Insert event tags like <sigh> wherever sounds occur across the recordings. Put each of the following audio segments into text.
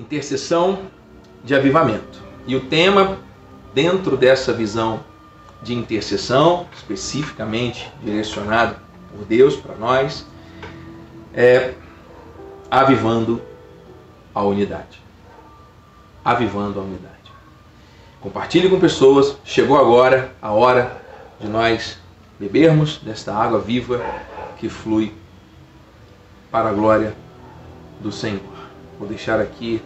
intercessão de avivamento. E o tema, dentro dessa visão de intercessão, especificamente direcionado por Deus para nós, é avivando a unidade. Avivando a unidade. Compartilhe com pessoas. Chegou agora a hora de nós bebermos desta água viva que flui para a glória do Senhor. Vou deixar aqui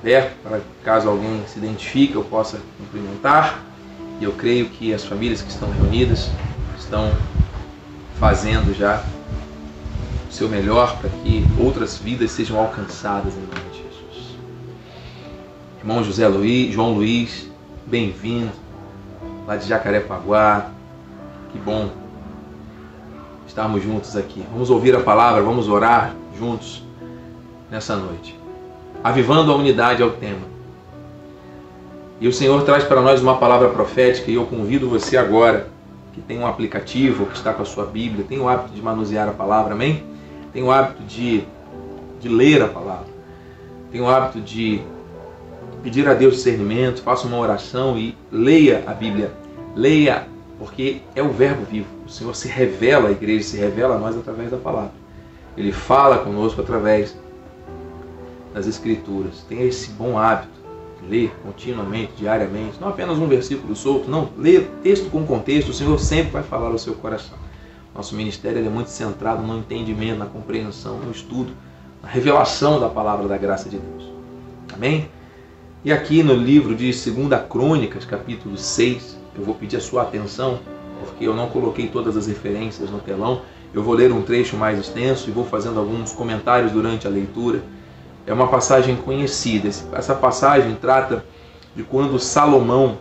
aberto para caso alguém se identifique eu possa cumprimentar. E eu creio que as famílias que estão reunidas estão fazendo já o seu melhor para que outras vidas sejam alcançadas em nome de Jesus. Irmão José Luiz, João Luiz, bem-vindo lá de Jacarepaguá. Que bom estarmos juntos aqui. Vamos ouvir a palavra, vamos orar juntos nessa noite. Avivando a unidade é o tema. E o Senhor traz para nós uma palavra profética e eu convido você agora, que tem um aplicativo, que está com a sua Bíblia, tem o hábito de manusear a palavra, amém? Tem o hábito de, de ler a palavra, tem o hábito de pedir a Deus discernimento, faça uma oração e leia a Bíblia. Leia, porque é o Verbo vivo. O Senhor se revela à igreja, se revela a nós através da palavra. Ele fala conosco através das Escrituras. Tenha esse bom hábito ler continuamente, diariamente, não apenas um versículo solto, não. Ler texto com contexto, o Senhor sempre vai falar ao seu coração. Nosso ministério é muito centrado no entendimento, na compreensão, no estudo, na revelação da palavra da graça de Deus. Amém? E aqui no livro de 2 Crônicas, capítulo 6, eu vou pedir a sua atenção, porque eu não coloquei todas as referências no telão. Eu vou ler um trecho mais extenso e vou fazendo alguns comentários durante a leitura. É uma passagem conhecida. Essa passagem trata de quando Salomão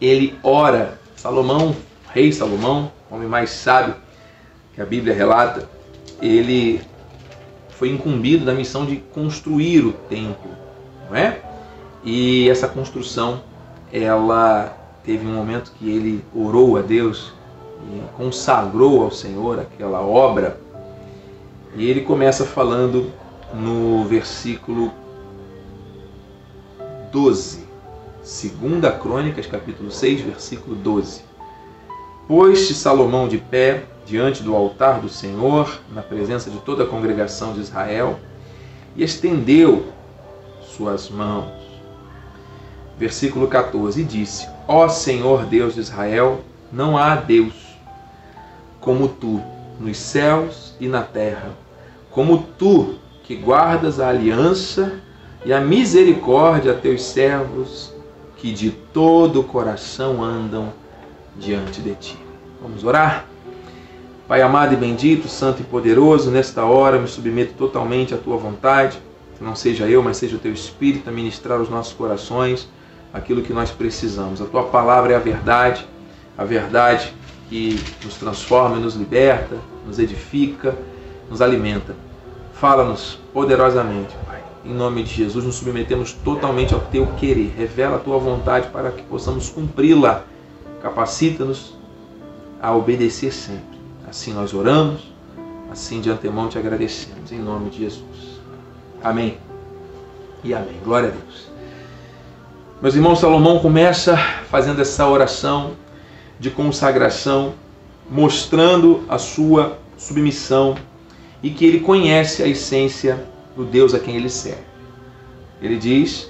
ele ora. Salomão, rei Salomão, homem mais sábio que a Bíblia relata, ele foi incumbido da missão de construir o templo, não é? E essa construção, ela teve um momento que ele orou a Deus e consagrou ao Senhor aquela obra. E ele começa falando no versículo 12. Segunda Crônicas, capítulo 6, versículo 12. Pôs-se Salomão de pé diante do altar do Senhor, na presença de toda a congregação de Israel, e estendeu suas mãos versículo 14, e disse: Ó Senhor Deus de Israel, não há Deus como tu nos céus e na terra, como tu que guardas a aliança e a misericórdia a teus servos que de todo o coração andam diante de ti. Vamos orar? Pai amado e bendito, santo e poderoso, nesta hora me submeto totalmente à tua vontade, que não seja eu, mas seja o teu Espírito a ministrar os nossos corações aquilo que nós precisamos. A tua palavra é a verdade, a verdade que nos transforma, nos liberta, nos edifica, nos alimenta. Fala-nos poderosamente, Pai. Em nome de Jesus, nos submetemos totalmente ao teu querer. Revela a tua vontade para que possamos cumpri-la. Capacita-nos a obedecer sempre. Assim nós oramos, assim de antemão te agradecemos. Em nome de Jesus. Amém. E amém. Glória a Deus. Meus irmãos, Salomão começa fazendo essa oração de consagração, mostrando a sua submissão e que ele conhece a essência do Deus a quem ele serve. Ele diz: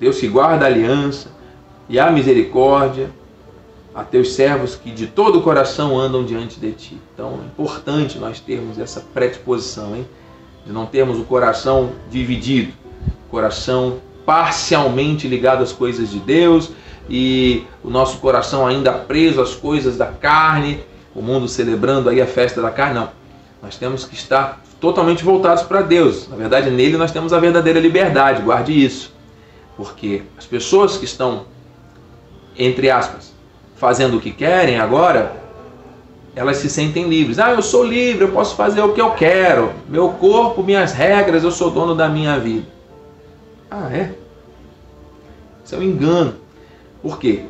Deus que guarda a aliança e a misericórdia a teus servos que de todo o coração andam diante de ti. Então é importante nós termos essa predisposição, hein? de não termos o coração dividido, coração parcialmente ligado às coisas de Deus e o nosso coração ainda preso às coisas da carne, o mundo celebrando aí a festa da carne. Não. Nós temos que estar totalmente voltados para Deus. Na verdade, nele nós temos a verdadeira liberdade, guarde isso. Porque as pessoas que estão, entre aspas, fazendo o que querem agora, elas se sentem livres. Ah, eu sou livre, eu posso fazer o que eu quero. Meu corpo, minhas regras, eu sou dono da minha vida. Ah, é? Isso é um engano. Por quê?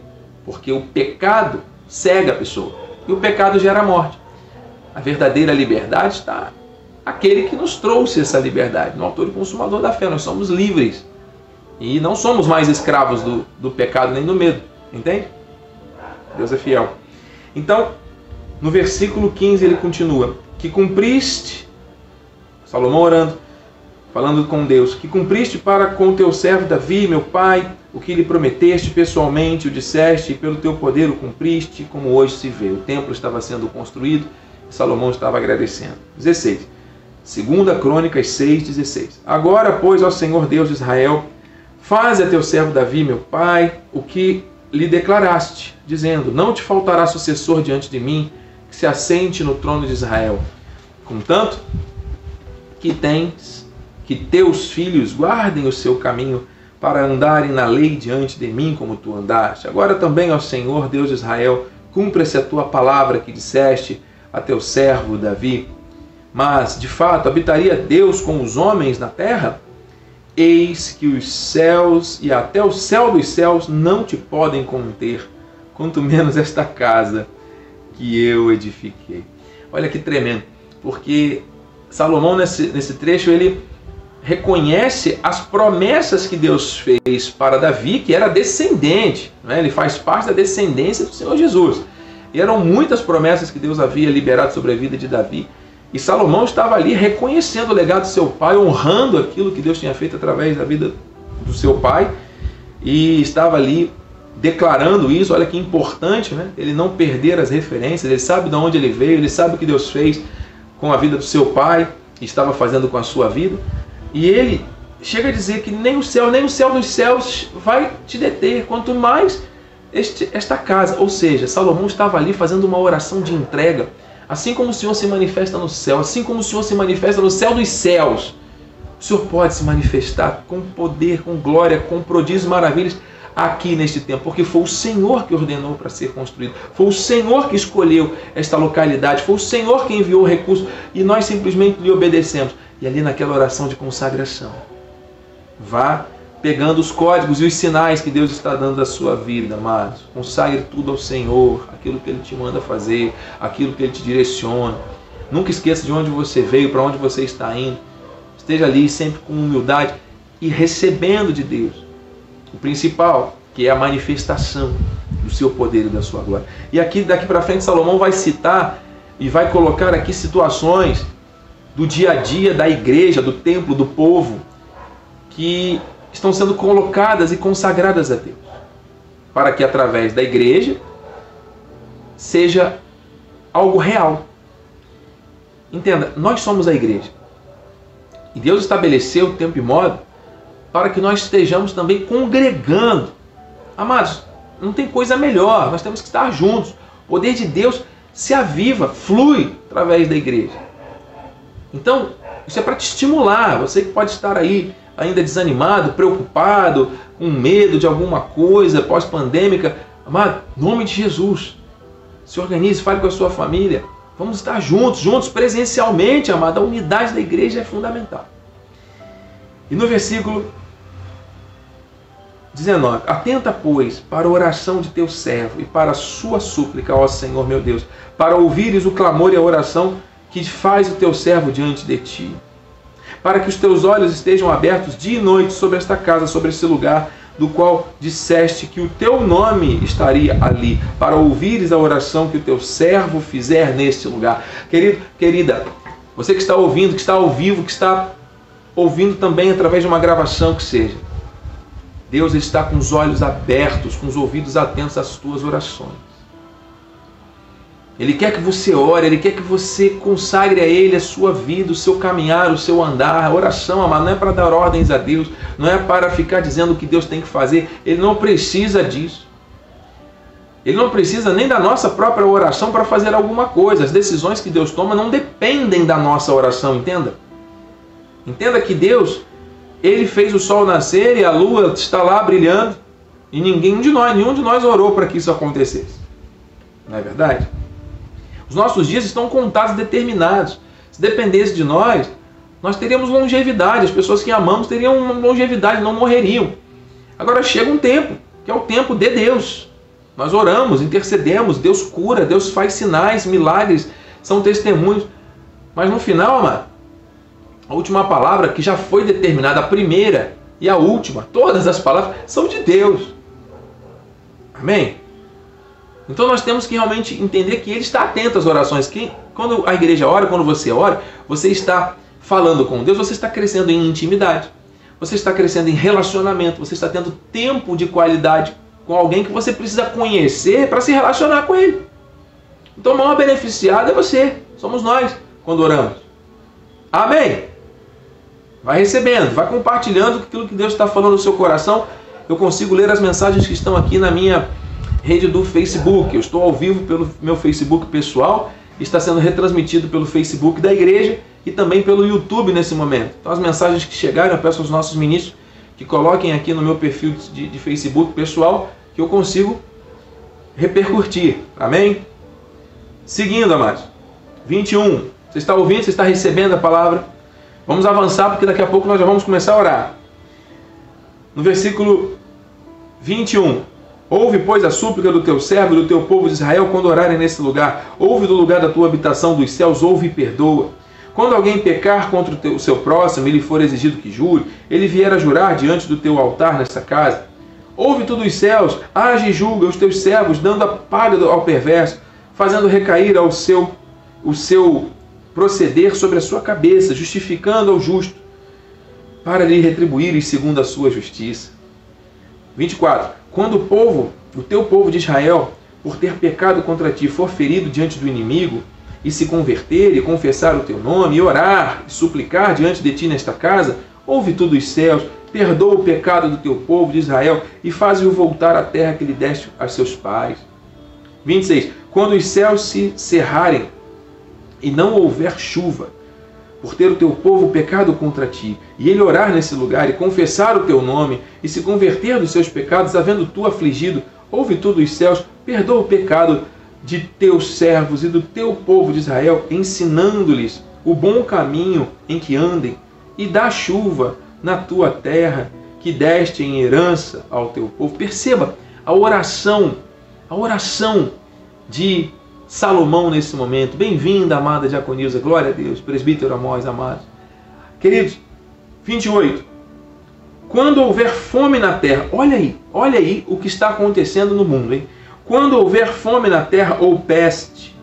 Porque o pecado cega a pessoa. E o pecado gera morte. A verdadeira liberdade está aquele que nos trouxe essa liberdade, no autor e consumador da fé. Nós somos livres e não somos mais escravos do, do pecado nem do medo, entende? Deus é fiel. Então, no versículo 15 ele continua: Que cumpriste, Salomão orando, falando com Deus, que cumpriste para com teu servo Davi, meu pai, o que lhe prometeste pessoalmente, o disseste, e pelo teu poder o cumpriste, como hoje se vê. O templo estava sendo construído Salomão estava agradecendo. 16. Segunda Crônicas 6:16. Agora, pois, ó Senhor Deus de Israel, faze a teu servo Davi, meu pai, o que lhe declaraste, dizendo: Não te faltará sucessor diante de mim, que se assente no trono de Israel. Contanto que tens que teus filhos guardem o seu caminho para andarem na lei diante de mim como tu andaste. Agora também, ó Senhor, Deus de Israel, cumpra-se a tua palavra que disseste a teu servo Davi. Mas, de fato, habitaria Deus com os homens na terra? Eis que os céus e até o céu dos céus não te podem conter, quanto menos esta casa que eu edifiquei. Olha que tremendo, porque Salomão, nesse, nesse trecho, ele reconhece as promessas que Deus fez para Davi, que era descendente, né? ele faz parte da descendência do Senhor Jesus. E eram muitas promessas que Deus havia liberado sobre a vida de Davi. E Salomão estava ali reconhecendo o legado do seu pai, honrando aquilo que Deus tinha feito através da vida do seu pai, e estava ali declarando isso. Olha que importante, né? Ele não perder as referências, ele sabe de onde ele veio, ele sabe o que Deus fez com a vida do seu pai, estava fazendo com a sua vida. E ele chega a dizer que nem o céu, nem o céu dos céus vai te deter, quanto mais este, esta casa. Ou seja, Salomão estava ali fazendo uma oração de entrega. Assim como o Senhor se manifesta no céu, assim como o Senhor se manifesta no céu dos céus, o Senhor pode se manifestar com poder, com glória, com prodígios maravilhas aqui neste tempo, porque foi o Senhor que ordenou para ser construído, foi o Senhor que escolheu esta localidade, foi o Senhor que enviou o recurso e nós simplesmente lhe obedecemos. E ali naquela oração de consagração, vá pegando os códigos e os sinais que Deus está dando da sua vida, amados. Consagre tudo ao Senhor, aquilo que Ele te manda fazer, aquilo que Ele te direciona. Nunca esqueça de onde você veio, para onde você está indo. Esteja ali sempre com humildade e recebendo de Deus o principal, que é a manifestação do seu poder e da sua glória. E aqui daqui para frente Salomão vai citar e vai colocar aqui situações do dia a dia da igreja, do templo, do povo, que estão sendo colocadas e consagradas a Deus, para que através da igreja seja algo real. Entenda, nós somos a igreja. E Deus estabeleceu o tempo e modo para que nós estejamos também congregando. Amados, não tem coisa melhor, nós temos que estar juntos. O poder de Deus se aviva, flui através da igreja. Então, isso é para te estimular. Você que pode estar aí ainda desanimado, preocupado, com medo de alguma coisa pós-pandêmica, amado, nome de Jesus, se organize, fale com a sua família. Vamos estar juntos, juntos presencialmente, amado. A unidade da igreja é fundamental. E no versículo 19: Atenta, pois, para a oração de teu servo e para a sua súplica, ó Senhor meu Deus, para ouvires o clamor e a oração que faz o teu servo diante de ti para que os teus olhos estejam abertos dia e noite sobre esta casa, sobre esse lugar do qual disseste que o teu nome estaria ali, para ouvires a oração que o teu servo fizer neste lugar. Querido, querida, você que está ouvindo, que está ao vivo, que está ouvindo também através de uma gravação que seja. Deus está com os olhos abertos, com os ouvidos atentos às tuas orações. Ele quer que você ore, ele quer que você consagre a ele a sua vida, o seu caminhar, o seu andar. A oração, amado, não é para dar ordens a Deus, não é para ficar dizendo o que Deus tem que fazer. Ele não precisa disso. Ele não precisa nem da nossa própria oração para fazer alguma coisa. As decisões que Deus toma não dependem da nossa oração, entenda? Entenda que Deus, ele fez o sol nascer e a lua está lá brilhando e ninguém de nós, nenhum de nós orou para que isso acontecesse. Não é verdade? Os nossos dias estão contados, determinados. Se dependesse de nós, nós teríamos longevidade. As pessoas que amamos teriam longevidade, não morreriam. Agora chega um tempo, que é o tempo de Deus. Nós oramos, intercedemos, Deus cura, Deus faz sinais, milagres, são testemunhos. Mas no final, amado, A última palavra que já foi determinada, a primeira e a última, todas as palavras são de Deus. Amém? Então nós temos que realmente entender que Ele está atento às orações. Que, quando a igreja ora, quando você ora, você está falando com Deus, você está crescendo em intimidade, você está crescendo em relacionamento, você está tendo tempo de qualidade com alguém que você precisa conhecer para se relacionar com Ele. Então o maior beneficiado é você, somos nós, quando oramos. Amém? Vai recebendo, vai compartilhando aquilo que Deus está falando no seu coração. Eu consigo ler as mensagens que estão aqui na minha rede do Facebook. Eu estou ao vivo pelo meu Facebook pessoal, está sendo retransmitido pelo Facebook da igreja e também pelo YouTube nesse momento. Então, as mensagens que chegaram, eu peço aos nossos ministros que coloquem aqui no meu perfil de, de Facebook pessoal que eu consigo repercutir. Amém? Seguindo, amados. 21. Você está ouvindo? Você está recebendo a palavra? Vamos avançar porque daqui a pouco nós já vamos começar a orar. No versículo 21. Ouve, pois, a súplica do teu servo e do teu povo de Israel quando orarem nesse lugar. Ouve do lugar da tua habitação dos céus, ouve e perdoa. Quando alguém pecar contra o, teu, o seu próximo e lhe for exigido que jure, ele vier a jurar diante do teu altar nesta casa. Ouve tu dos céus, age e julga os teus servos, dando a paga ao perverso, fazendo recair ao seu, o seu proceder sobre a sua cabeça, justificando ao justo, para lhe retribuir segundo a sua justiça. 24. Quando o povo, o teu povo de Israel, por ter pecado contra ti, for ferido diante do inimigo, e se converter e confessar o teu nome, e orar e suplicar diante de ti nesta casa, ouve tu dos céus, perdoa o pecado do teu povo de Israel e faze-o voltar à terra que lhe deste a seus pais. 26. Quando os céus se cerrarem e não houver chuva, por ter o teu povo pecado contra ti, e ele orar nesse lugar e confessar o teu nome, e se converter dos seus pecados, havendo tu afligido, ouve tu dos céus, perdoa o pecado de teus servos e do teu povo de Israel, ensinando-lhes o bom caminho em que andem, e dá chuva na tua terra, que deste em herança ao teu povo. Perceba a oração, a oração de Salomão nesse momento. Bem-vinda, amada Diaconilza. Glória a Deus. Presbítero Amós, amados. Queridos, 28. Quando houver fome na terra, olha aí, olha aí o que está acontecendo no mundo, hein? Quando houver fome na terra ou peste,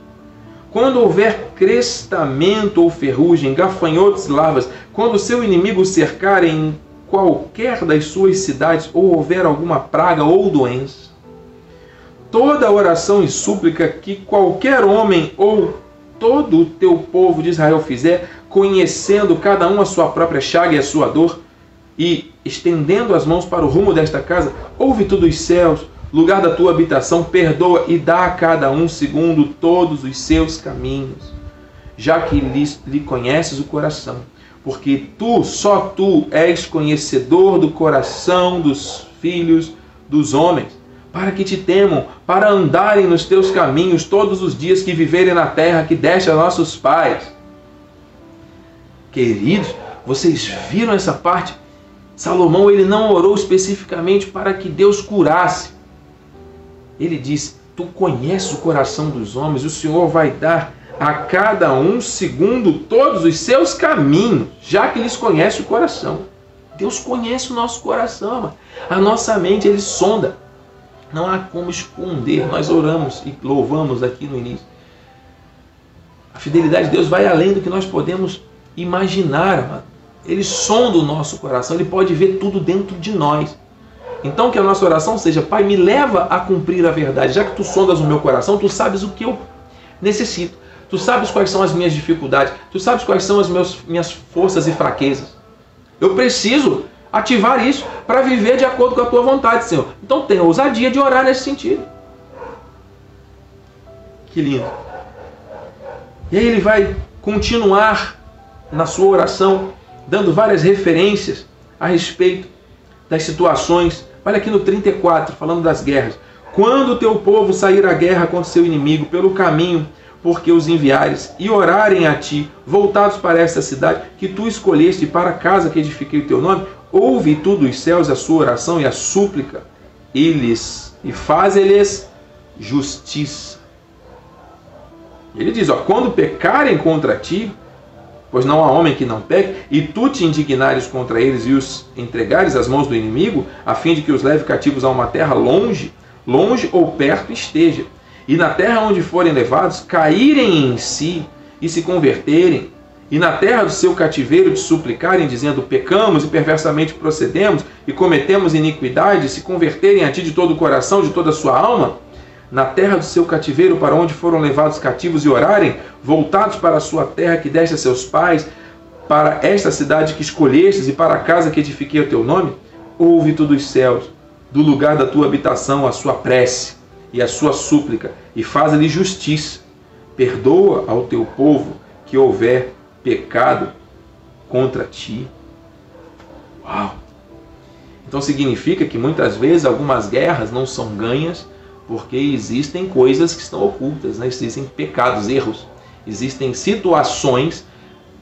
quando houver crestamento ou ferrugem, gafanhotos e larvas, quando seu inimigo cercar em qualquer das suas cidades ou houver alguma praga ou doença, toda oração e súplica que qualquer homem ou todo o teu povo de Israel fizer, conhecendo cada um a sua própria chaga e a sua dor, e estendendo as mãos para o rumo desta casa, ouve tu dos céus, lugar da tua habitação, perdoa e dá a cada um segundo todos os seus caminhos, já que lhe, lhe conheces o coração, porque tu, só tu, és conhecedor do coração dos filhos dos homens para que te temam, para andarem nos teus caminhos todos os dias que viverem na terra que deste a nossos pais. Queridos, vocês viram essa parte? Salomão ele não orou especificamente para que Deus curasse. Ele disse: Tu conheces o coração dos homens, o Senhor vai dar a cada um segundo todos os seus caminhos, já que eles conhecem o coração. Deus conhece o nosso coração, a nossa mente ele sonda. Não há como esconder. Nós oramos e louvamos aqui no início. A fidelidade de Deus vai além do que nós podemos imaginar. Ele sonda o nosso coração, ele pode ver tudo dentro de nós. Então que a nossa oração seja, Pai, me leva a cumprir a verdade. Já que tu sondas o meu coração, tu sabes o que eu necessito. Tu sabes quais são as minhas dificuldades. Tu sabes quais são as minhas forças e fraquezas. Eu preciso ativar isso para viver de acordo com a tua vontade, Senhor. Então tenha ousadia de orar nesse sentido. Que lindo. E aí ele vai continuar na sua oração, dando várias referências a respeito das situações. Olha aqui no 34, falando das guerras. Quando o teu povo sair à guerra contra seu inimigo pelo caminho porque os enviares e orarem a ti, voltados para esta cidade que tu escolheste para a casa que edifiquei o teu nome, ouve tu dos céus a sua oração e a súplica, eles e faz-lhes justiça. Ele diz, ó, quando pecarem contra ti, pois não há homem que não peque, e tu te indignares contra eles e os entregares às mãos do inimigo, a fim de que os leve cativos a uma terra longe, longe ou perto esteja, e na terra onde forem levados, caírem em si e se converterem, e na terra do seu cativeiro te suplicarem, dizendo: Pecamos e perversamente procedemos e cometemos iniquidade, se converterem a ti de todo o coração, de toda a sua alma, na terra do seu cativeiro, para onde foram levados cativos e orarem, voltados para a sua terra que deste a seus pais, para esta cidade que escolhestes e para a casa que edifiquei o teu nome, ouve tu dos céus, do lugar da tua habitação, a sua prece e a sua súplica, e faz-lhe justiça. Perdoa ao teu povo que houver pecado contra ti. Uau! Então significa que muitas vezes algumas guerras não são ganhas porque existem coisas que estão ocultas, né? existem pecados, erros, existem situações,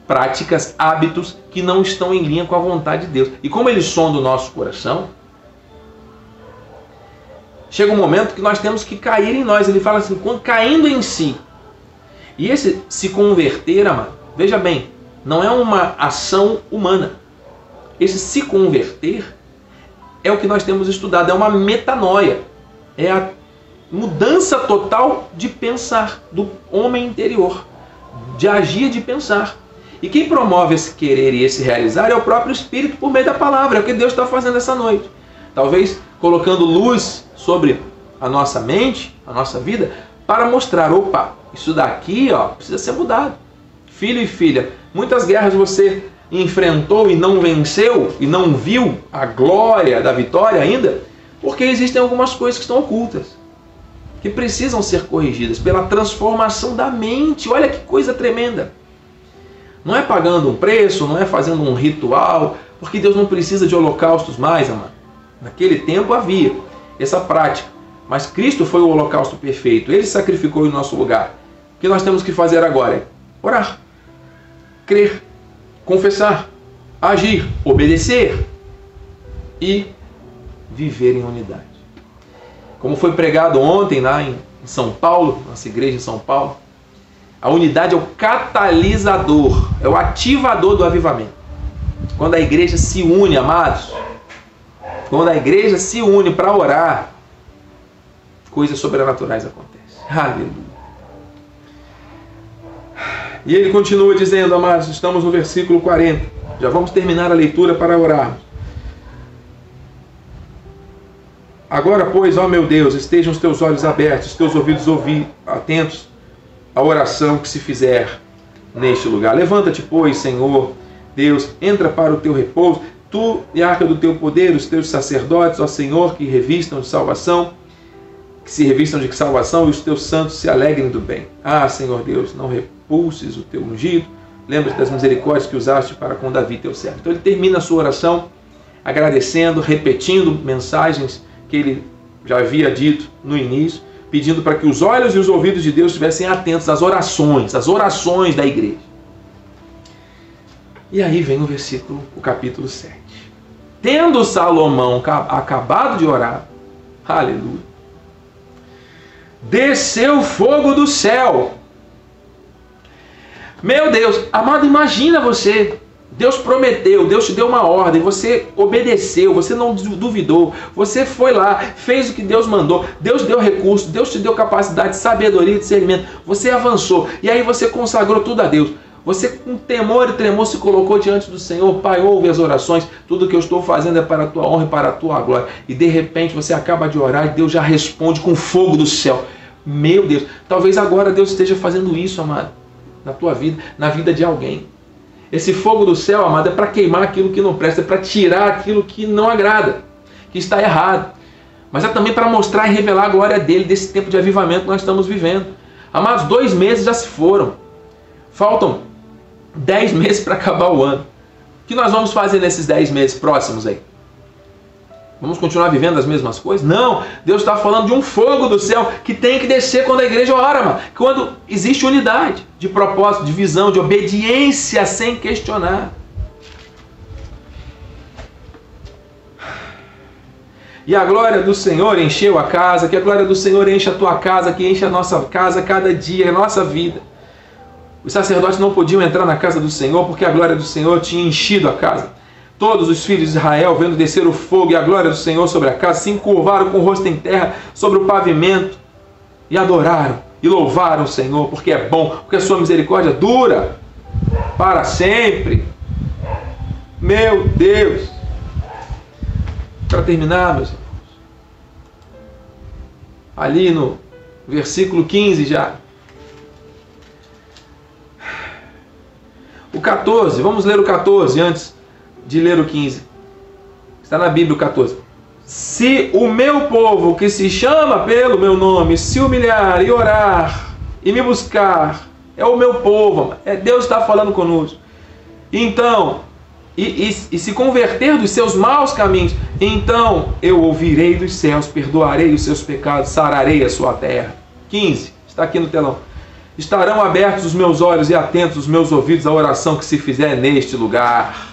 práticas, hábitos que não estão em linha com a vontade de Deus. E como eles sondam o nosso coração, chega um momento que nós temos que cair em nós. Ele fala assim, caindo em si. E esse se converter, amado, veja bem, não é uma ação humana. Esse se converter é o que nós temos estudado, é uma metanoia. É a mudança total de pensar do homem interior, de agir, de pensar. E quem promove esse querer e esse realizar é o próprio Espírito por meio da palavra, é o que Deus está fazendo essa noite. Talvez colocando luz sobre a nossa mente, a nossa vida, para mostrar, opa, isso daqui ó, precisa ser mudado. Filho e filha, muitas guerras você enfrentou e não venceu e não viu a glória da vitória ainda, porque existem algumas coisas que estão ocultas que precisam ser corrigidas pela transformação da mente. Olha que coisa tremenda. Não é pagando um preço, não é fazendo um ritual, porque Deus não precisa de holocaustos mais, amado. Naquele tempo havia essa prática, mas Cristo foi o holocausto perfeito. Ele sacrificou em nosso lugar. O que nós temos que fazer agora orar, crer, confessar, agir, obedecer e viver em unidade. Como foi pregado ontem lá em São Paulo, nossa igreja em São Paulo, a unidade é o catalisador, é o ativador do avivamento. Quando a igreja se une, amados, quando a igreja se une para orar, coisas sobrenaturais acontecem. Aleluia. E ele continua dizendo, amados, estamos no versículo 40. Já vamos terminar a leitura para orarmos. Agora, pois, ó meu Deus, estejam os teus olhos abertos, os teus ouvidos ouvir, atentos à oração que se fizer neste lugar. Levanta-te, pois, Senhor, Deus, entra para o teu repouso, tu e a arca do teu poder, os teus sacerdotes, ó Senhor, que revistam de salvação, que se revistam de salvação e os teus santos se alegrem do bem. Ah, Senhor Deus, não repulses o teu ungido, lembra-te das misericórdias que usaste para com Davi, teu servo. Então ele termina a sua oração agradecendo, repetindo mensagens que ele já havia dito no início, pedindo para que os olhos e os ouvidos de Deus estivessem atentos às orações, às orações da igreja. E aí vem o versículo, o capítulo 7. Tendo Salomão acabado de orar, aleluia, desceu fogo do céu. Meu Deus, amado, imagina você Deus prometeu, Deus te deu uma ordem, você obedeceu, você não duvidou, você foi lá, fez o que Deus mandou, Deus deu recurso, Deus te deu capacidade, sabedoria, discernimento, você avançou e aí você consagrou tudo a Deus. Você com temor e tremor se colocou diante do Senhor, Pai, ouve as orações, tudo que eu estou fazendo é para a tua honra e para a tua glória. E de repente você acaba de orar e Deus já responde com fogo do céu. Meu Deus, talvez agora Deus esteja fazendo isso, amado, na tua vida, na vida de alguém. Esse fogo do céu, amado, é para queimar aquilo que não presta, é para tirar aquilo que não agrada, que está errado. Mas é também para mostrar e revelar a glória dele desse tempo de avivamento que nós estamos vivendo. Amados, dois meses já se foram. Faltam dez meses para acabar o ano. O que nós vamos fazer nesses dez meses próximos aí? Vamos continuar vivendo as mesmas coisas? Não! Deus está falando de um fogo do céu que tem que descer quando a igreja ora, mano. Quando existe unidade de propósito, de visão, de obediência sem questionar. E a glória do Senhor encheu a casa, que a glória do Senhor enche a tua casa, que enche a nossa casa cada dia, a nossa vida. Os sacerdotes não podiam entrar na casa do Senhor porque a glória do Senhor tinha enchido a casa. Todos os filhos de Israel, vendo descer o fogo e a glória do Senhor sobre a casa, se encurvaram com o rosto em terra sobre o pavimento e adoraram e louvaram o Senhor, porque é bom, porque a sua misericórdia dura para sempre. Meu Deus! Para terminar, meus irmãos, ali no versículo 15 já. O 14, vamos ler o 14 antes de ler o 15. Está na Bíblia o 14. Se o meu povo que se chama pelo meu nome se humilhar e orar e me buscar, é o meu povo, é Deus está falando conosco. Então, e, e, e, se converter dos seus maus caminhos, então eu ouvirei dos céus, perdoarei os seus pecados, sararei a sua terra. 15, está aqui no telão. Estarão abertos os meus olhos e atentos os meus ouvidos à oração que se fizer neste lugar.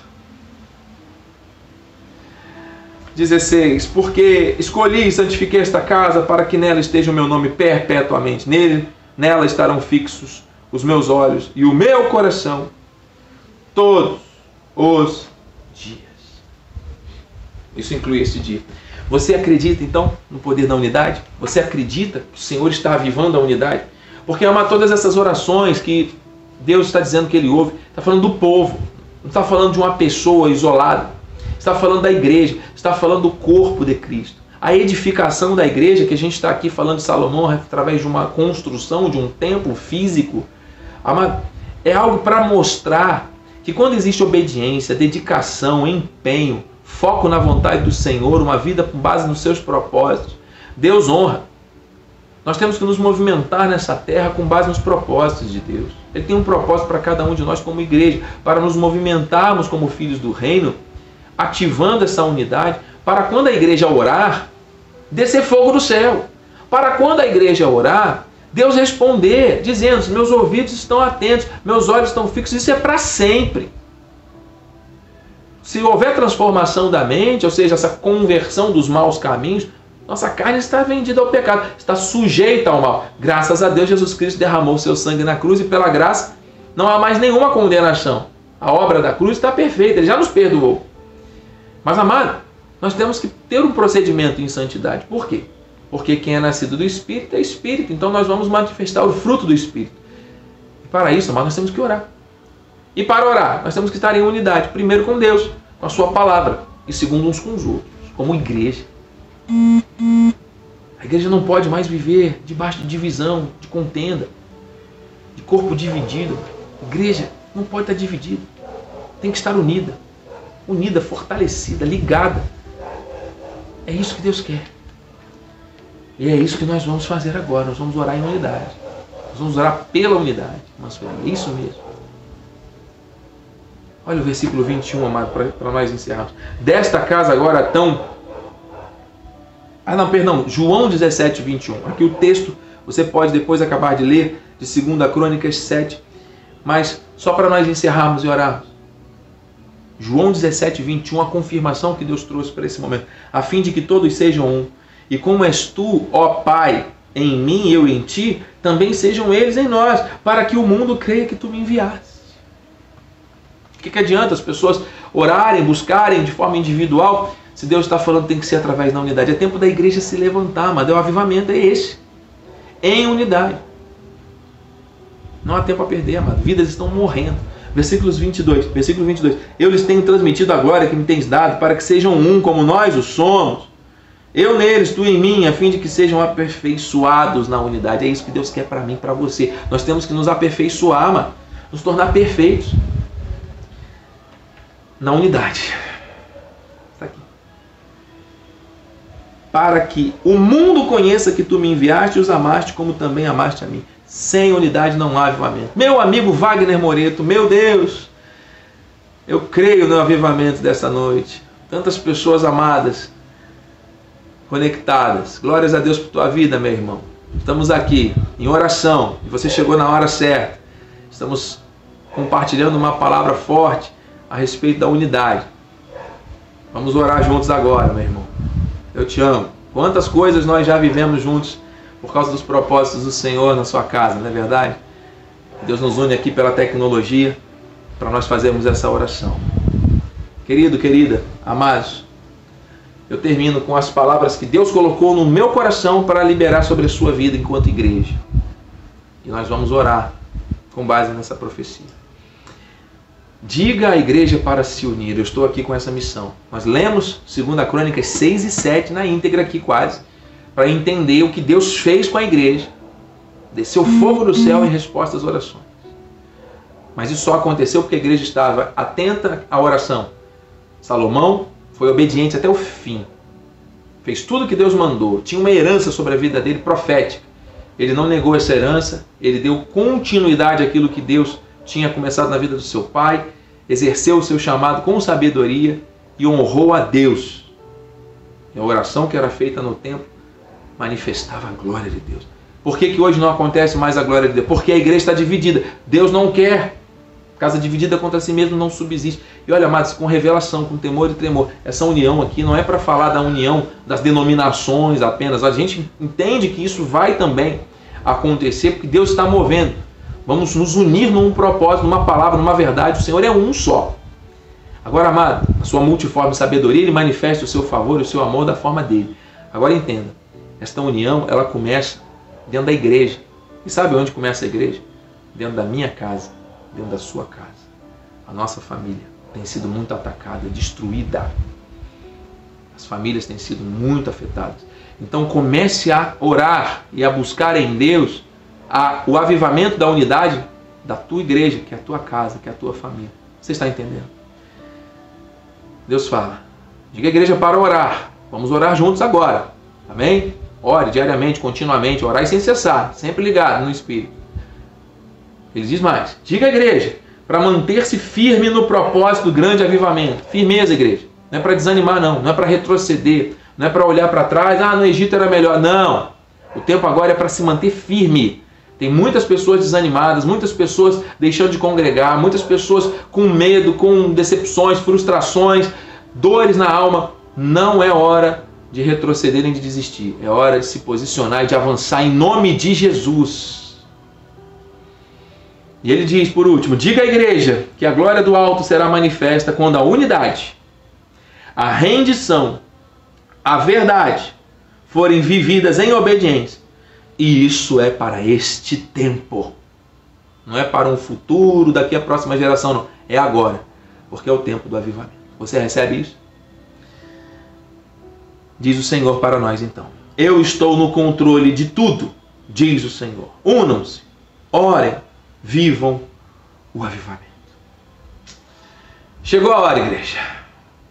16. Porque escolhi e santifiquei esta casa para que nela esteja o meu nome perpetuamente. Nele, nela estarão fixos os meus olhos e o meu coração todos os dias. Isso inclui este dia. Você acredita então no poder da unidade? Você acredita que o Senhor está avivando a unidade? Porque ama todas essas orações que Deus está dizendo que Ele ouve, está falando do povo, não está falando de uma pessoa isolada, está falando da igreja, está falando do corpo de Cristo. A edificação da igreja, que a gente está aqui falando de Salomão através de uma construção de um templo físico, é algo para mostrar que quando existe obediência, dedicação, empenho, foco na vontade do Senhor, uma vida com base nos seus propósitos, Deus honra. Nós temos que nos movimentar nessa terra com base nos propósitos de Deus. Ele tem um propósito para cada um de nós como igreja, para nos movimentarmos como filhos do reino, ativando essa unidade, para quando a igreja orar, descer fogo do céu. Para quando a igreja orar, Deus responder, dizendo: Meus ouvidos estão atentos, meus olhos estão fixos. Isso é para sempre. Se houver transformação da mente, ou seja, essa conversão dos maus caminhos, nossa carne está vendida ao pecado, está sujeita ao mal. Graças a Deus, Jesus Cristo derramou seu sangue na cruz e pela graça não há mais nenhuma condenação. A obra da cruz está perfeita, ele já nos perdoou. Mas, amado, nós temos que ter um procedimento em santidade. Por quê? Porque quem é nascido do Espírito é Espírito. Então nós vamos manifestar o fruto do Espírito. E para isso, amado, nós temos que orar. E para orar, nós temos que estar em unidade. Primeiro com Deus, com a Sua palavra. E segundo uns com os outros, como igreja. A igreja não pode mais viver debaixo de divisão, de contenda, de corpo dividido. A igreja não pode estar dividida. Tem que estar unida. Unida, fortalecida, ligada. É isso que Deus quer. E é isso que nós vamos fazer agora. Nós vamos orar em unidade. Nós vamos orar pela unidade. Mas é isso mesmo. Olha o versículo 21, amado, para nós encerrarmos. Desta casa agora tão. Ah, não, perdão. João 17, 21. Aqui o texto você pode depois acabar de ler, de 2 Crônicas 7. Mas só para nós encerrarmos e orarmos. João 17, 21, a confirmação que Deus trouxe para esse momento. A fim de que todos sejam um e como és tu, ó Pai, em mim eu em ti, também sejam eles em nós, para que o mundo creia que tu me enviaste. O que, que adianta as pessoas orarem, buscarem de forma individual, se Deus está falando tem que ser através da unidade? É tempo da igreja se levantar, mas o avivamento é esse. Em unidade. Não há tempo a perder, amado. Vidas estão morrendo. Versículos 22, versículo 22. Eu lhes tenho transmitido agora que me tens dado, para que sejam um como nós o somos. Eu neles, tu em mim, a fim de que sejam aperfeiçoados na unidade. É isso que Deus quer para mim, para você. Nós temos que nos aperfeiçoar, mano. nos tornar perfeitos na unidade. Está aqui. Para que o mundo conheça que tu me enviaste e os amaste, como também amaste a mim. Sem unidade não há avivamento. Meu amigo Wagner Moreto, meu Deus, eu creio no avivamento dessa noite. Tantas pessoas amadas conectadas. Glórias a Deus por tua vida, meu irmão. Estamos aqui em oração e você chegou na hora certa. Estamos compartilhando uma palavra forte a respeito da unidade. Vamos orar juntos agora, meu irmão. Eu te amo. Quantas coisas nós já vivemos juntos por causa dos propósitos do Senhor na sua casa, não é verdade? Deus nos une aqui pela tecnologia para nós fazermos essa oração. Querido, querida, amados, eu termino com as palavras que Deus colocou no meu coração para liberar sobre a sua vida enquanto igreja. E nós vamos orar com base nessa profecia. Diga à igreja para se unir. Eu estou aqui com essa missão. Nós lemos 2 Crônicas 6 e 7 na íntegra aqui quase, para entender o que Deus fez com a igreja. Desceu fogo do céu em resposta às orações. Mas isso só aconteceu porque a igreja estava atenta à oração. Salomão foi obediente até o fim. Fez tudo que Deus mandou. Tinha uma herança sobre a vida dele profética. Ele não negou essa herança, ele deu continuidade àquilo que Deus tinha começado na vida do seu pai, exerceu o seu chamado com sabedoria e honrou a Deus. E a oração que era feita no templo manifestava a glória de Deus. Por que, que hoje não acontece mais a glória de Deus? Porque a igreja está dividida. Deus não quer. Casa dividida contra si mesmo não subsiste. E olha, amados, com revelação, com temor e tremor, essa união aqui não é para falar da união das denominações apenas. A gente entende que isso vai também acontecer porque Deus está movendo. Vamos nos unir num propósito, numa palavra, numa verdade. O Senhor é um só. Agora, amado, a sua multiforme sabedoria, ele manifesta o seu favor e o seu amor da forma dele. Agora entenda, esta união, ela começa dentro da igreja. E sabe onde começa a igreja? Dentro da minha casa, dentro da sua casa. A nossa família tem sido muito atacada, destruída. As famílias têm sido muito afetadas. Então comece a orar e a buscar em Deus a, o avivamento da unidade da tua igreja, que é a tua casa, que é a tua família. Você está entendendo? Deus fala: diga a igreja para orar. Vamos orar juntos agora. Amém? Ore diariamente, continuamente, orar sem cessar, sempre ligado no Espírito. Ele diz mais: diga à igreja para manter-se firme no propósito do grande avivamento. Firmeza, igreja. Não é para desanimar, não. Não é para retroceder. Não é para olhar para trás. Ah, no Egito era melhor. Não. O tempo agora é para se manter firme. Tem muitas pessoas desanimadas, muitas pessoas deixando de congregar, muitas pessoas com medo, com decepções, frustrações, dores na alma. Não é hora de retroceder nem de desistir. É hora de se posicionar e de avançar em nome de Jesus. E ele diz, por último: diga à igreja que a glória do alto será manifesta quando a unidade, a rendição, a verdade forem vividas em obediência e isso é para este tempo. Não é para um futuro, daqui a próxima geração, não. É agora. Porque é o tempo do avivamento. Você recebe isso? Diz o Senhor para nós então. Eu estou no controle de tudo, diz o Senhor. Unam-se, orem, vivam o avivamento. Chegou a hora, igreja.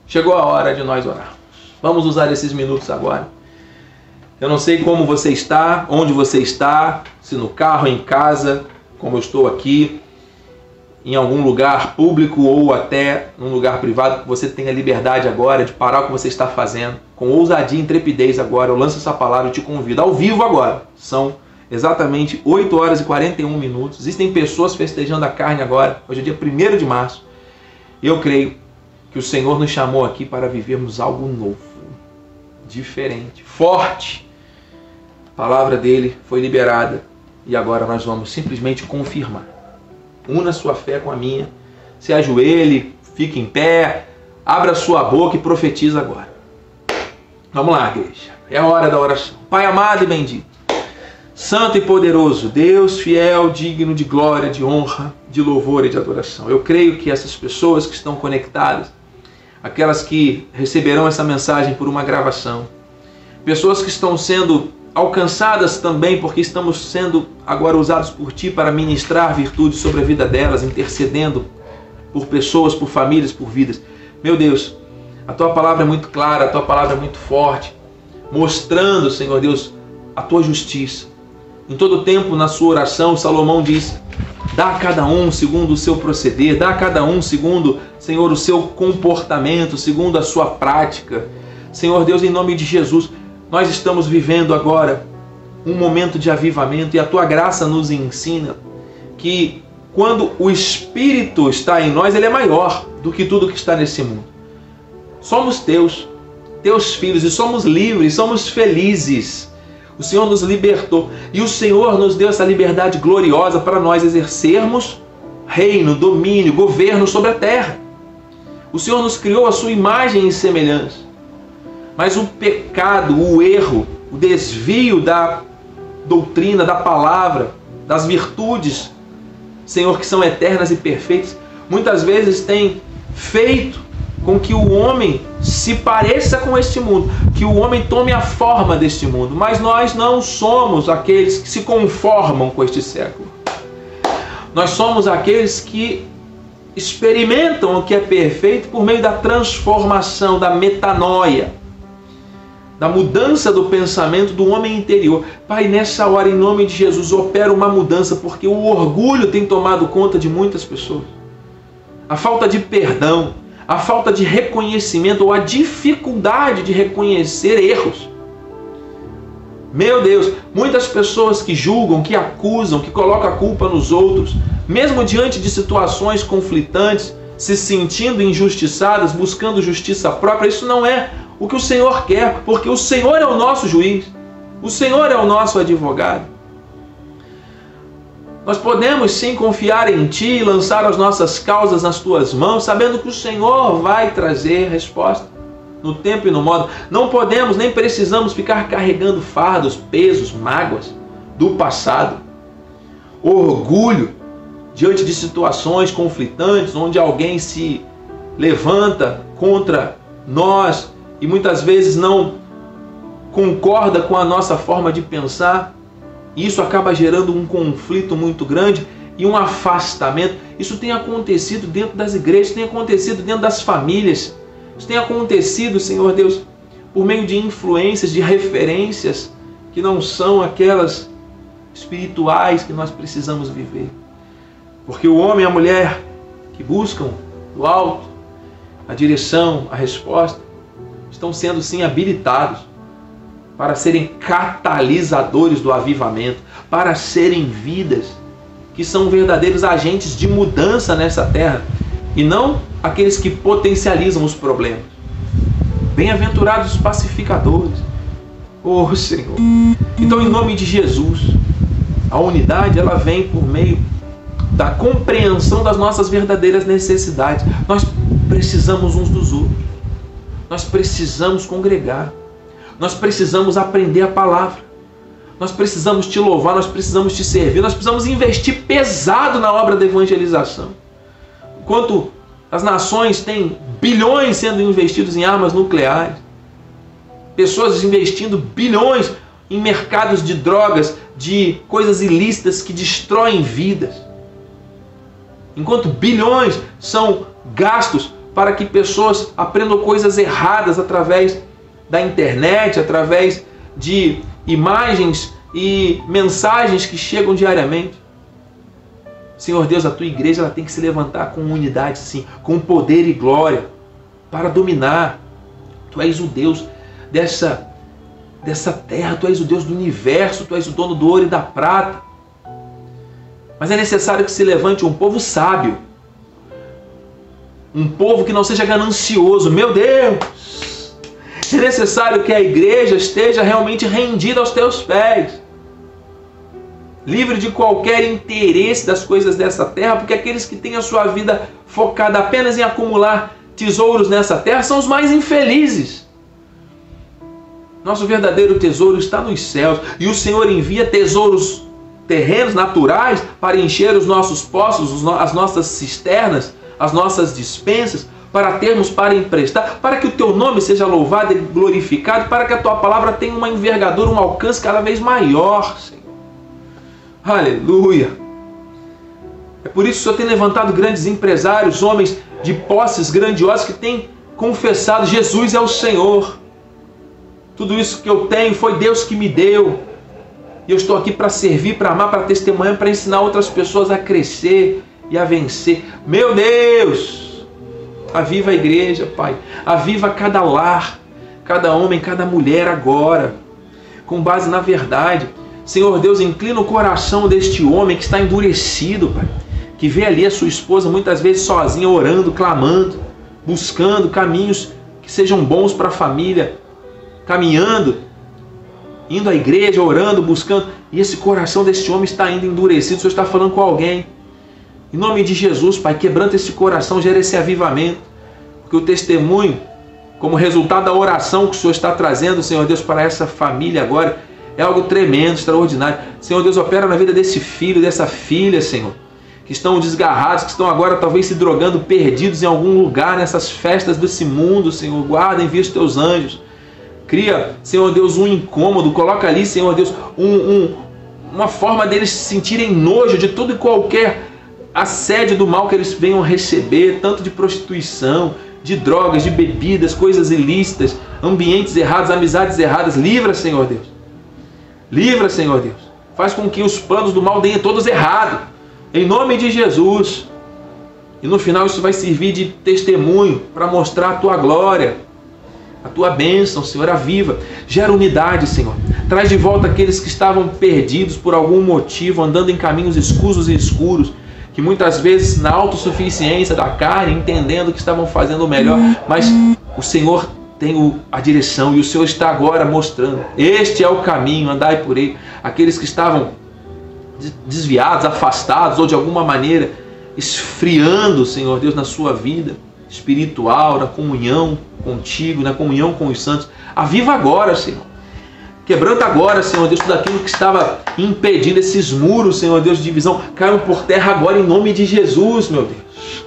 Chegou a hora de nós orarmos. Vamos usar esses minutos agora eu não sei como você está, onde você está, se no carro, em casa, como eu estou aqui, em algum lugar público ou até num lugar privado, que você tenha liberdade agora de parar o que você está fazendo, com ousadia e intrepidez agora. Eu lanço essa palavra e te convido ao vivo agora. São exatamente 8 horas e 41 minutos. Existem pessoas festejando a carne agora. Hoje é dia 1 de março. Eu creio que o Senhor nos chamou aqui para vivermos algo novo, diferente, forte a palavra dele foi liberada e agora nós vamos simplesmente confirmar. Una sua fé com a minha, se ajoelhe, fique em pé, abra sua boca e profetiza agora. Vamos lá, igreja. É a hora da oração. Pai amado e bendito, santo e poderoso, Deus fiel, digno de glória, de honra, de louvor e de adoração. Eu creio que essas pessoas que estão conectadas, aquelas que receberão essa mensagem por uma gravação, pessoas que estão sendo alcançadas também porque estamos sendo agora usados por Ti para ministrar virtudes sobre a vida delas, intercedendo por pessoas, por famílias, por vidas. Meu Deus, a Tua palavra é muito clara, a Tua palavra é muito forte, mostrando, Senhor Deus, a Tua justiça. Em todo tempo, na sua oração, Salomão diz: dá a cada um segundo o seu proceder, dá a cada um segundo, Senhor, o seu comportamento, segundo a sua prática. Senhor Deus, em nome de Jesus, nós estamos vivendo agora um momento de avivamento e a tua graça nos ensina que quando o Espírito está em nós, ele é maior do que tudo que está nesse mundo. Somos teus, teus filhos e somos livres, somos felizes. O Senhor nos libertou. E o Senhor nos deu essa liberdade gloriosa para nós exercermos reino, domínio, governo sobre a terra. O Senhor nos criou a sua imagem e semelhança. Mas o pecado, o erro, o desvio da doutrina, da palavra, das virtudes, Senhor, que são eternas e perfeitas, muitas vezes tem feito com que o homem se pareça com este mundo, que o homem tome a forma deste mundo, mas nós não somos aqueles que se conformam com este século. Nós somos aqueles que experimentam o que é perfeito por meio da transformação, da metanoia, da mudança do pensamento do homem interior. Pai, nessa hora, em nome de Jesus, opera uma mudança, porque o orgulho tem tomado conta de muitas pessoas. A falta de perdão, a falta de reconhecimento ou a dificuldade de reconhecer erros. Meu Deus, muitas pessoas que julgam, que acusam, que colocam a culpa nos outros, mesmo diante de situações conflitantes, se sentindo injustiçadas, buscando justiça própria, isso não é o que o Senhor quer, porque o Senhor é o nosso juiz, o Senhor é o nosso advogado. Nós podemos sim confiar em Ti e lançar as nossas causas nas Tuas mãos, sabendo que o Senhor vai trazer resposta no tempo e no modo. Não podemos nem precisamos ficar carregando fardos, pesos, mágoas do passado, orgulho diante de situações conflitantes onde alguém se levanta contra nós e muitas vezes não concorda com a nossa forma de pensar. Isso acaba gerando um conflito muito grande e um afastamento. Isso tem acontecido dentro das igrejas, tem acontecido dentro das famílias. Isso tem acontecido, Senhor Deus, por meio de influências, de referências que não são aquelas espirituais que nós precisamos viver. Porque o homem e a mulher que buscam do alto a direção, a resposta, estão sendo sim habilitados para serem catalisadores do avivamento, para serem vidas que são verdadeiros agentes de mudança nessa terra e não aqueles que potencializam os problemas. Bem-aventurados os pacificadores. Oh, Senhor. Então, em nome de Jesus, a unidade ela vem por meio da compreensão das nossas verdadeiras necessidades. Nós precisamos uns dos outros. Nós precisamos congregar. Nós precisamos aprender a palavra. Nós precisamos te louvar, nós precisamos te servir, nós precisamos investir pesado na obra da evangelização. Enquanto as nações têm bilhões sendo investidos em armas nucleares, pessoas investindo bilhões em mercados de drogas, de coisas ilícitas que destroem vidas. Enquanto bilhões são gastos para que pessoas aprendam coisas erradas através da internet, através de imagens e mensagens que chegam diariamente. Senhor Deus, a tua igreja ela tem que se levantar com unidade, sim, com poder e glória, para dominar. Tu és o Deus dessa, dessa terra, tu és o Deus do universo, tu és o dono do ouro e da prata. Mas é necessário que se levante um povo sábio, um povo que não seja ganancioso. Meu Deus! É necessário que a igreja esteja realmente rendida aos teus pés. Livre de qualquer interesse das coisas dessa terra, porque aqueles que têm a sua vida focada apenas em acumular tesouros nessa terra são os mais infelizes. Nosso verdadeiro tesouro está nos céus e o Senhor envia tesouros terrenos naturais para encher os nossos poços, as nossas cisternas, as nossas dispensas, para termos para emprestar, para que o teu nome seja louvado e glorificado, para que a tua palavra tenha uma envergadura, um alcance cada vez maior, Senhor. Aleluia. É por isso que o Senhor tem levantado grandes empresários, homens de posses grandiosas que têm confessado: Jesus é o Senhor. Tudo isso que eu tenho foi Deus que me deu. E eu estou aqui para servir, para amar, para testemunhar, para ensinar outras pessoas a crescer e a vencer. Meu Deus! Aviva a igreja, Pai. Aviva cada lar, cada homem, cada mulher agora, com base na verdade. Senhor Deus, inclina o coração deste homem que está endurecido, Pai. Que vê ali a sua esposa muitas vezes sozinha, orando, clamando, buscando caminhos que sejam bons para a família, caminhando indo à igreja, orando, buscando, e esse coração desse homem está ainda endurecido. O Senhor está falando com alguém. Em nome de Jesus, Pai, quebranta esse coração, gera esse avivamento. Porque o testemunho, como resultado da oração que o Senhor está trazendo, Senhor Deus, para essa família agora, é algo tremendo, extraordinário. Senhor Deus, opera na vida desse filho, dessa filha, Senhor, que estão desgarrados, que estão agora talvez se drogando, perdidos em algum lugar nessas festas desse mundo, Senhor. Guarda, envia os teus anjos. Cria, Senhor Deus, um incômodo, coloca ali, Senhor Deus, um, um, uma forma deles se sentirem nojo de tudo e qualquer assédio do mal que eles venham receber, tanto de prostituição, de drogas, de bebidas, coisas ilícitas, ambientes errados, amizades erradas. Livra, Senhor Deus. Livra, Senhor Deus. Faz com que os planos do mal deem todos errado. Em nome de Jesus. E no final isso vai servir de testemunho para mostrar a tua glória, a tua bênção, Senhor, aviva. Gera unidade, Senhor. Traz de volta aqueles que estavam perdidos por algum motivo, andando em caminhos escusos e escuros que muitas vezes na autossuficiência da carne, entendendo que estavam fazendo o melhor, mas o Senhor tem a direção e o Senhor está agora mostrando. Este é o caminho, andai por ele. Aqueles que estavam desviados, afastados ou de alguma maneira esfriando, Senhor Deus, na sua vida espiritual, na comunhão contigo, na comunhão com os santos. Aviva agora, Senhor. Quebranta agora, Senhor Deus, tudo aquilo que estava impedindo esses muros, Senhor Deus, de divisão. Caiam por terra agora em nome de Jesus, meu Deus.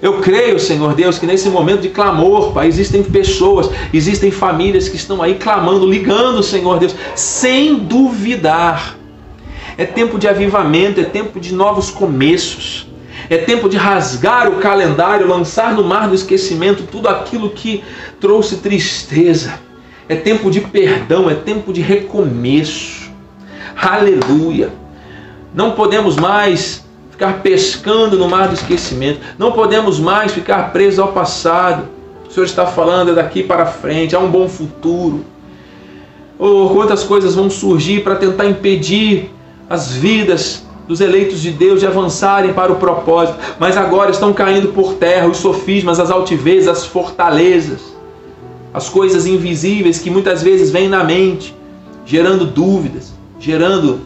Eu creio, Senhor Deus, que nesse momento de clamor, Pai, existem pessoas, existem famílias que estão aí clamando, ligando, Senhor Deus, sem duvidar. É tempo de avivamento, é tempo de novos começos. É tempo de rasgar o calendário, lançar no mar do esquecimento tudo aquilo que trouxe tristeza é tempo de perdão, é tempo de recomeço. Aleluia. Não podemos mais ficar pescando no mar do esquecimento. Não podemos mais ficar presos ao passado. O Senhor está falando é daqui para frente, há um bom futuro. Oh, quantas coisas vão surgir para tentar impedir as vidas dos eleitos de Deus de avançarem para o propósito, mas agora estão caindo por terra os sofismas, as altivez, as fortalezas as coisas invisíveis que muitas vezes vêm na mente, gerando dúvidas, gerando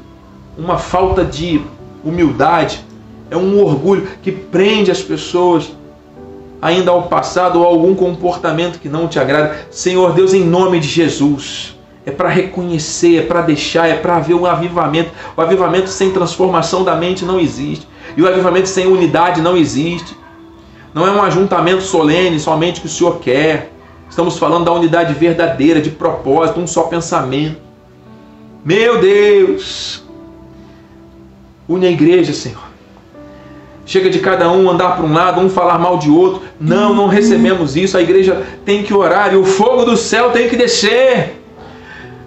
uma falta de humildade, é um orgulho que prende as pessoas ainda ao passado ou a algum comportamento que não te agrada. Senhor Deus, em nome de Jesus, é para reconhecer, é para deixar, é para ver um avivamento. O avivamento sem transformação da mente não existe. E o avivamento sem unidade não existe. Não é um ajuntamento solene somente que o Senhor quer. Estamos falando da unidade verdadeira, de propósito, um só pensamento. Meu Deus! Une a igreja, Senhor. Chega de cada um andar para um lado, um falar mal de outro. Não, não recebemos isso. A igreja tem que orar e o fogo do céu tem que descer.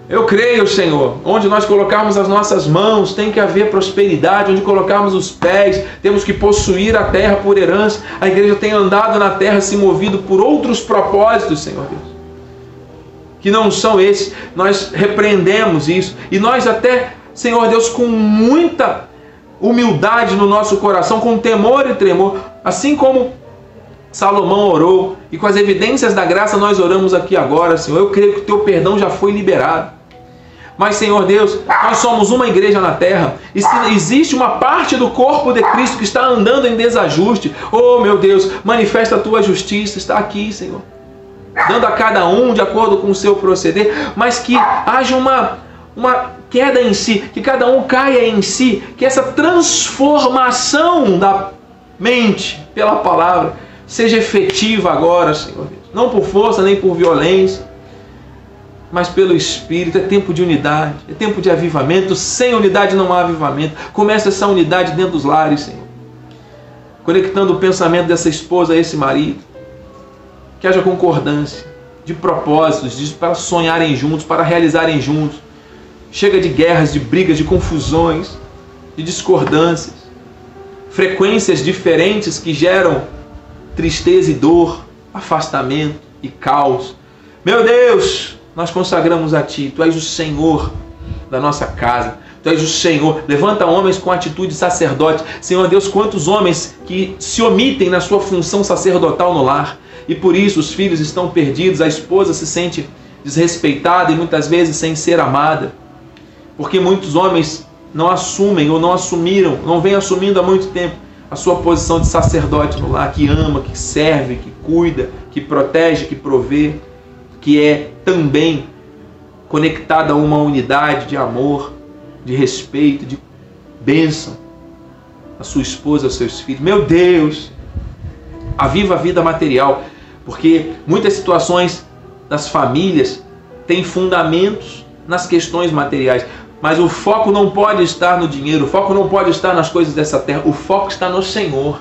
Eu creio, Senhor, onde nós colocarmos as nossas mãos, tem que haver prosperidade, onde colocarmos os pés, temos que possuir a terra por herança. A igreja tem andado na terra se movido por outros propósitos, Senhor Deus, que não são esses. Nós repreendemos isso e nós até, Senhor Deus, com muita humildade no nosso coração, com temor e tremor, assim como Salomão orou e com as evidências da graça nós oramos aqui agora, Senhor. Eu creio que o teu perdão já foi liberado. Mas, Senhor Deus, nós somos uma igreja na terra. E se existe uma parte do corpo de Cristo que está andando em desajuste, oh meu Deus, manifesta a tua justiça, está aqui, Senhor. Dando a cada um de acordo com o seu proceder, mas que haja uma, uma queda em si, que cada um caia em si, que essa transformação da mente pela palavra seja efetiva agora, Senhor Deus. Não por força nem por violência, mas pelo Espírito. É tempo de unidade, é tempo de avivamento. Sem unidade não há avivamento. Começa essa unidade dentro dos lares, Senhor. Conectando o pensamento dessa esposa a esse marido. Que haja concordância de propósitos, de, para sonharem juntos, para realizarem juntos. Chega de guerras, de brigas, de confusões, de discordâncias, frequências diferentes que geram tristeza e dor, afastamento e caos. Meu Deus, nós consagramos a Ti, Tu és o Senhor da nossa casa. Tu és o Senhor. Levanta homens com atitude sacerdote. Senhor Deus, quantos homens que se omitem na sua função sacerdotal no lar. E por isso os filhos estão perdidos, a esposa se sente desrespeitada e muitas vezes sem ser amada. porque muitos homens não assumem ou não assumiram, não vêm assumindo há muito tempo a sua posição de sacerdote no lar, que ama, que serve, que cuida, que protege, que provê, que é também conectada a uma unidade de amor, de respeito, de bênção. A sua esposa, aos seus filhos. Meu Deus! Aviva a vida material, porque muitas situações das famílias têm fundamentos nas questões materiais. Mas o foco não pode estar no dinheiro, o foco não pode estar nas coisas dessa terra, o foco está no Senhor.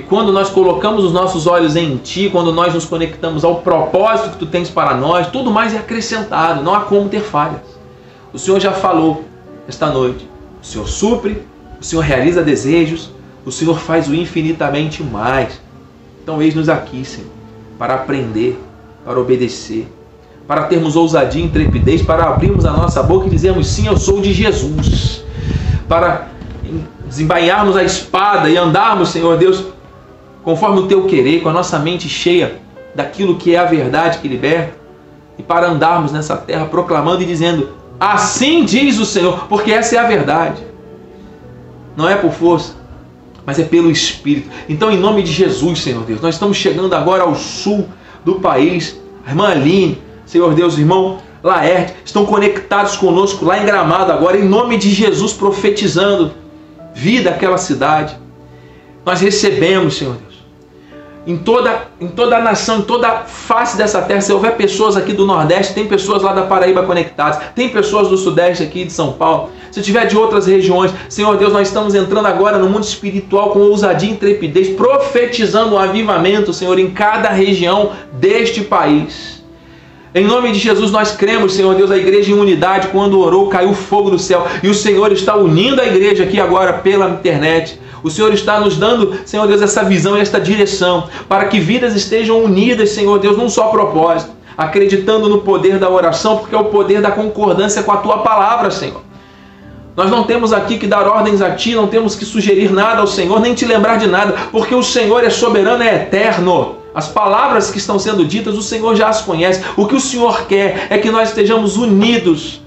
E quando nós colocamos os nossos olhos em Ti, quando nós nos conectamos ao propósito que Tu tens para nós, tudo mais é acrescentado, não há como ter falhas. O Senhor já falou esta noite: o Senhor supre, o Senhor realiza desejos, o Senhor faz o infinitamente mais. Então, eis-nos aqui, Senhor, para aprender, para obedecer, para termos ousadia e intrepidez, para abrirmos a nossa boca e dizermos: sim, eu sou de Jesus, para desembainharmos a espada e andarmos, Senhor Deus, conforme o teu querer, com a nossa mente cheia daquilo que é a verdade que liberta, e para andarmos nessa terra proclamando e dizendo: Assim diz o Senhor, porque essa é a verdade. Não é por força, mas é pelo Espírito. Então, em nome de Jesus, Senhor Deus, nós estamos chegando agora ao sul do país. A irmã Aline, Senhor Deus, irmão Laerte, estão conectados conosco lá em Gramado agora, em nome de Jesus, profetizando vida àquela cidade. Nós recebemos, Senhor Deus em toda, em toda a nação, em toda a face dessa terra. Se houver pessoas aqui do Nordeste, tem pessoas lá da Paraíba conectadas, tem pessoas do Sudeste aqui de São Paulo. Se tiver de outras regiões, Senhor Deus, nós estamos entrando agora no mundo espiritual com ousadia e intrepidez, profetizando um avivamento, Senhor, em cada região deste país. Em nome de Jesus, nós cremos, Senhor Deus, a igreja em unidade. Quando orou, caiu fogo do céu. E o Senhor está unindo a igreja aqui agora pela internet o Senhor está nos dando, Senhor Deus, essa visão e esta direção para que vidas estejam unidas, Senhor Deus, num só propósito, acreditando no poder da oração, porque é o poder da concordância com a tua palavra, Senhor. Nós não temos aqui que dar ordens a ti, não temos que sugerir nada ao Senhor, nem te lembrar de nada, porque o Senhor é soberano, é eterno. As palavras que estão sendo ditas, o Senhor já as conhece. O que o Senhor quer é que nós estejamos unidos,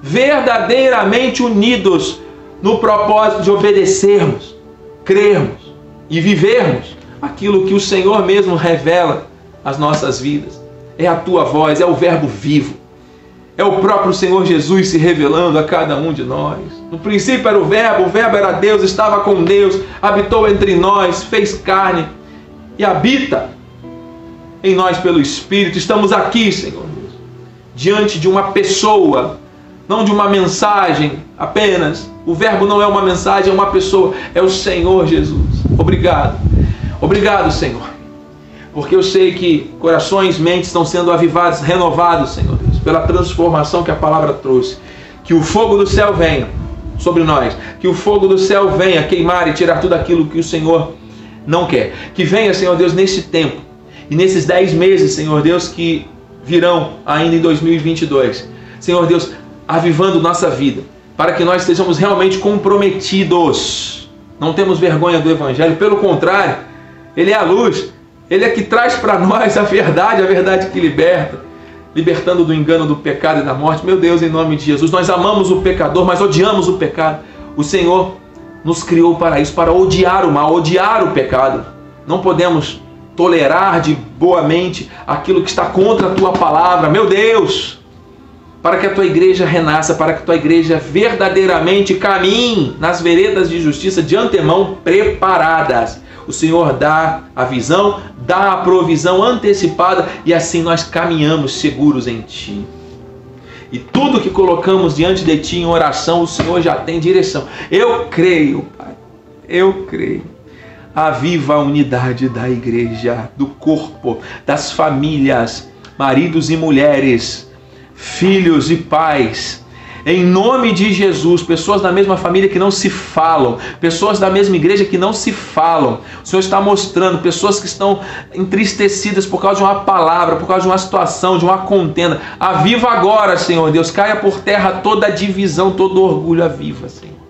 verdadeiramente unidos, no propósito de obedecermos, crermos e vivermos aquilo que o Senhor mesmo revela às nossas vidas. É a tua voz, é o Verbo vivo. É o próprio Senhor Jesus se revelando a cada um de nós. No princípio era o Verbo, o Verbo era Deus, estava com Deus, habitou entre nós, fez carne e habita em nós pelo Espírito. Estamos aqui, Senhor Deus, diante de uma pessoa, não de uma mensagem apenas, o verbo não é uma mensagem, é uma pessoa, é o Senhor Jesus. Obrigado. Obrigado, Senhor. Porque eu sei que corações, mentes estão sendo avivados, renovados, Senhor Deus, pela transformação que a palavra trouxe. Que o fogo do céu venha sobre nós. Que o fogo do céu venha queimar e tirar tudo aquilo que o Senhor não quer. Que venha, Senhor Deus, nesse tempo e nesses dez meses, Senhor Deus, que virão ainda em 2022. Senhor Deus, avivando nossa vida para que nós estejamos realmente comprometidos. Não temos vergonha do Evangelho, pelo contrário, ele é a luz, ele é que traz para nós a verdade, a verdade que liberta, libertando do engano, do pecado e da morte. Meu Deus, em nome de Jesus, nós amamos o pecador, mas odiamos o pecado. O Senhor nos criou para isso, para odiar o mal, odiar o pecado. Não podemos tolerar de boa mente aquilo que está contra a tua palavra. Meu Deus, para que a tua igreja renasça, para que a tua igreja verdadeiramente caminhe nas veredas de justiça de antemão preparadas. O Senhor dá a visão, dá a provisão antecipada e assim nós caminhamos seguros em Ti. E tudo que colocamos diante de Ti em oração, o Senhor já tem direção. Eu creio, Pai, eu creio. Aviva a unidade da igreja, do corpo, das famílias, maridos e mulheres filhos e pais. Em nome de Jesus, pessoas da mesma família que não se falam, pessoas da mesma igreja que não se falam. O Senhor está mostrando pessoas que estão entristecidas por causa de uma palavra, por causa de uma situação, de uma contenda. Aviva agora, Senhor Deus. Caia por terra toda a divisão, todo orgulho. Aviva, Senhor.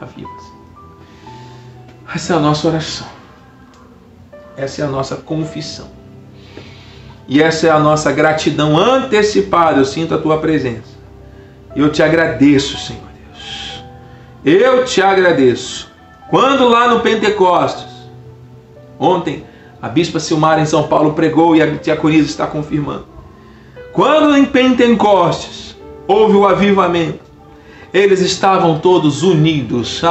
Aviva, Senhor. Essa é a nossa oração. Essa é a nossa confissão. E essa é a nossa gratidão antecipada. Eu sinto a tua presença. Eu te agradeço, Senhor Deus. Eu te agradeço. Quando lá no Pentecostes, ontem, a Bispa Silmar em São Paulo pregou e a diaconisa está confirmando. Quando em Pentecostes houve o avivamento, eles estavam todos unidos.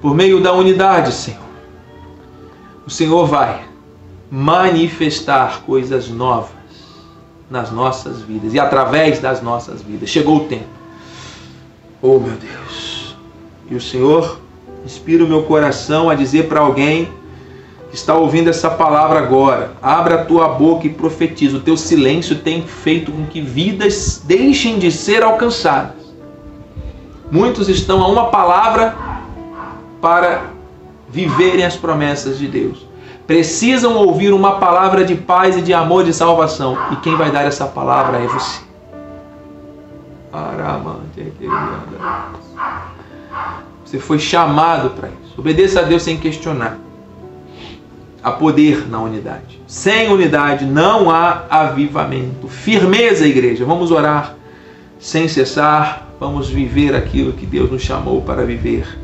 Por meio da unidade, Senhor, o Senhor vai manifestar coisas novas nas nossas vidas e através das nossas vidas. Chegou o tempo. Oh, meu Deus. E o Senhor inspira o meu coração a dizer para alguém que está ouvindo essa palavra agora: abra a tua boca e profetiza. O teu silêncio tem feito com que vidas deixem de ser alcançadas. Muitos estão a uma palavra para viverem as promessas de Deus. Precisam ouvir uma palavra de paz e de amor de salvação. E quem vai dar essa palavra é você. Você foi chamado para isso. Obedeça a Deus sem questionar. Há poder na unidade. Sem unidade não há avivamento. Firmeza, igreja. Vamos orar sem cessar. Vamos viver aquilo que Deus nos chamou para viver.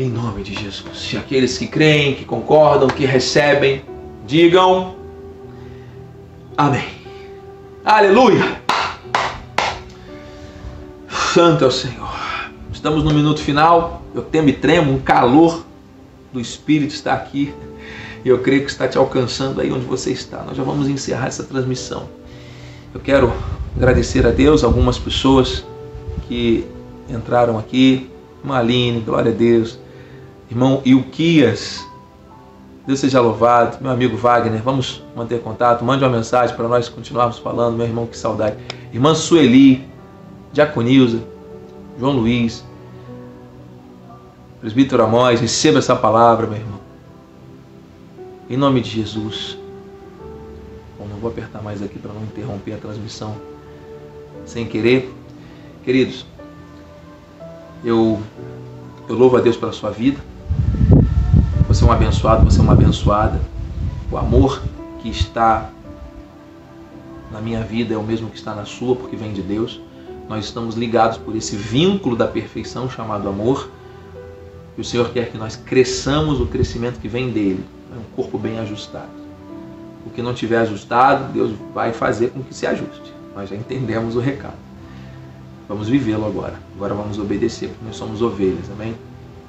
Em nome de Jesus. E aqueles que creem, que concordam, que recebem, digam Amém. Aleluia. Santo é o Senhor. Estamos no minuto final. Eu temo e tremo, um calor do Espírito está aqui. E eu creio que está te alcançando aí onde você está. Nós já vamos encerrar essa transmissão. Eu quero agradecer a Deus, algumas pessoas que entraram aqui. Maline, glória a Deus. Irmão Ilquias, Deus seja louvado. Meu amigo Wagner, vamos manter contato. Mande uma mensagem para nós continuarmos falando. Meu irmão, que saudade. Irmã Sueli, Diaconilza, João Luiz, Presbítero Amós, receba essa palavra, meu irmão. Em nome de Jesus. Bom, não vou apertar mais aqui para não interromper a transmissão sem querer. Queridos, eu, eu louvo a Deus pela sua vida. Você é um abençoado, você é uma abençoada. O amor que está na minha vida é o mesmo que está na sua, porque vem de Deus. Nós estamos ligados por esse vínculo da perfeição chamado amor. E o Senhor quer que nós cresçamos o crescimento que vem dele, é um corpo bem ajustado. O que não tiver ajustado, Deus vai fazer com que se ajuste. Nós já entendemos o recado. Vamos vivê-lo agora. Agora vamos obedecer, porque nós somos ovelhas, amém?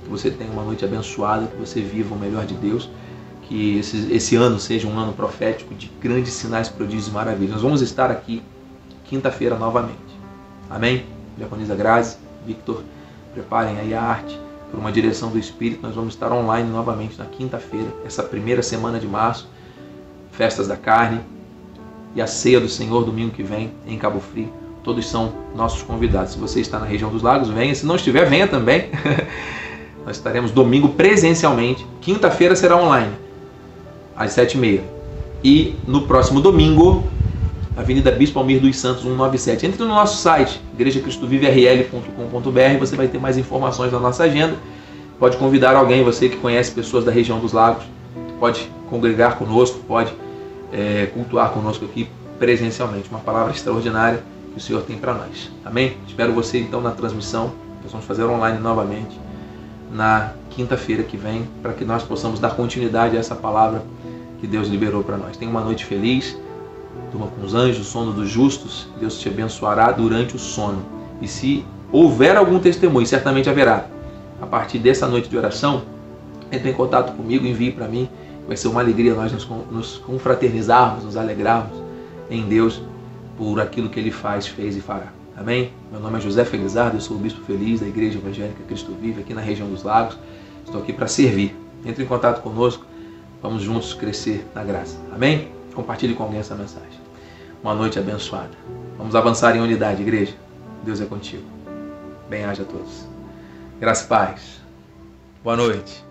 Que você tenha uma noite abençoada, que você viva o melhor de Deus, que esse, esse ano seja um ano profético de grandes sinais, prodígios e maravilhas. Nós vamos estar aqui quinta-feira novamente. Amém? Diaconisa Grazi, Victor, preparem aí a arte por uma direção do Espírito, nós vamos estar online novamente na quinta-feira, essa primeira semana de março, festas da carne e a ceia do Senhor domingo que vem em Cabo Frio. Todos são nossos convidados. Se você está na região dos lagos, venha. Se não estiver, venha também. <laughs> nós estaremos domingo presencialmente. Quinta-feira será online, às sete e meia. E no próximo domingo, Avenida Bispo Almir dos Santos 197. Entre no nosso site, igrejacristoviverl.com.br, você vai ter mais informações da nossa agenda. Pode convidar alguém, você que conhece pessoas da região dos lagos, pode congregar conosco, pode é, cultuar conosco aqui presencialmente. Uma palavra extraordinária que o Senhor tem para nós. Amém? Espero você então na transmissão. Nós vamos fazer online novamente na quinta-feira que vem, para que nós possamos dar continuidade a essa palavra que Deus liberou para nós. Tenha uma noite feliz Durma com os anjos, sono dos justos, Deus te abençoará durante o sono. E se houver algum testemunho, certamente haverá. A partir dessa noite de oração, entre em contato comigo, envie para mim. Vai ser uma alegria nós nos confraternizarmos, nos alegrarmos em Deus por aquilo que Ele faz, fez e fará. Amém? Meu nome é José Felizardo, eu sou o Bispo Feliz da Igreja Evangélica Cristo Vive, aqui na região dos Lagos. Estou aqui para servir. Entre em contato conosco, vamos juntos crescer na graça. Amém? Compartilhe com alguém essa mensagem. Uma noite abençoada. Vamos avançar em unidade, igreja. Deus é contigo. Bem-aja a todos. Graças e paz. Boa noite.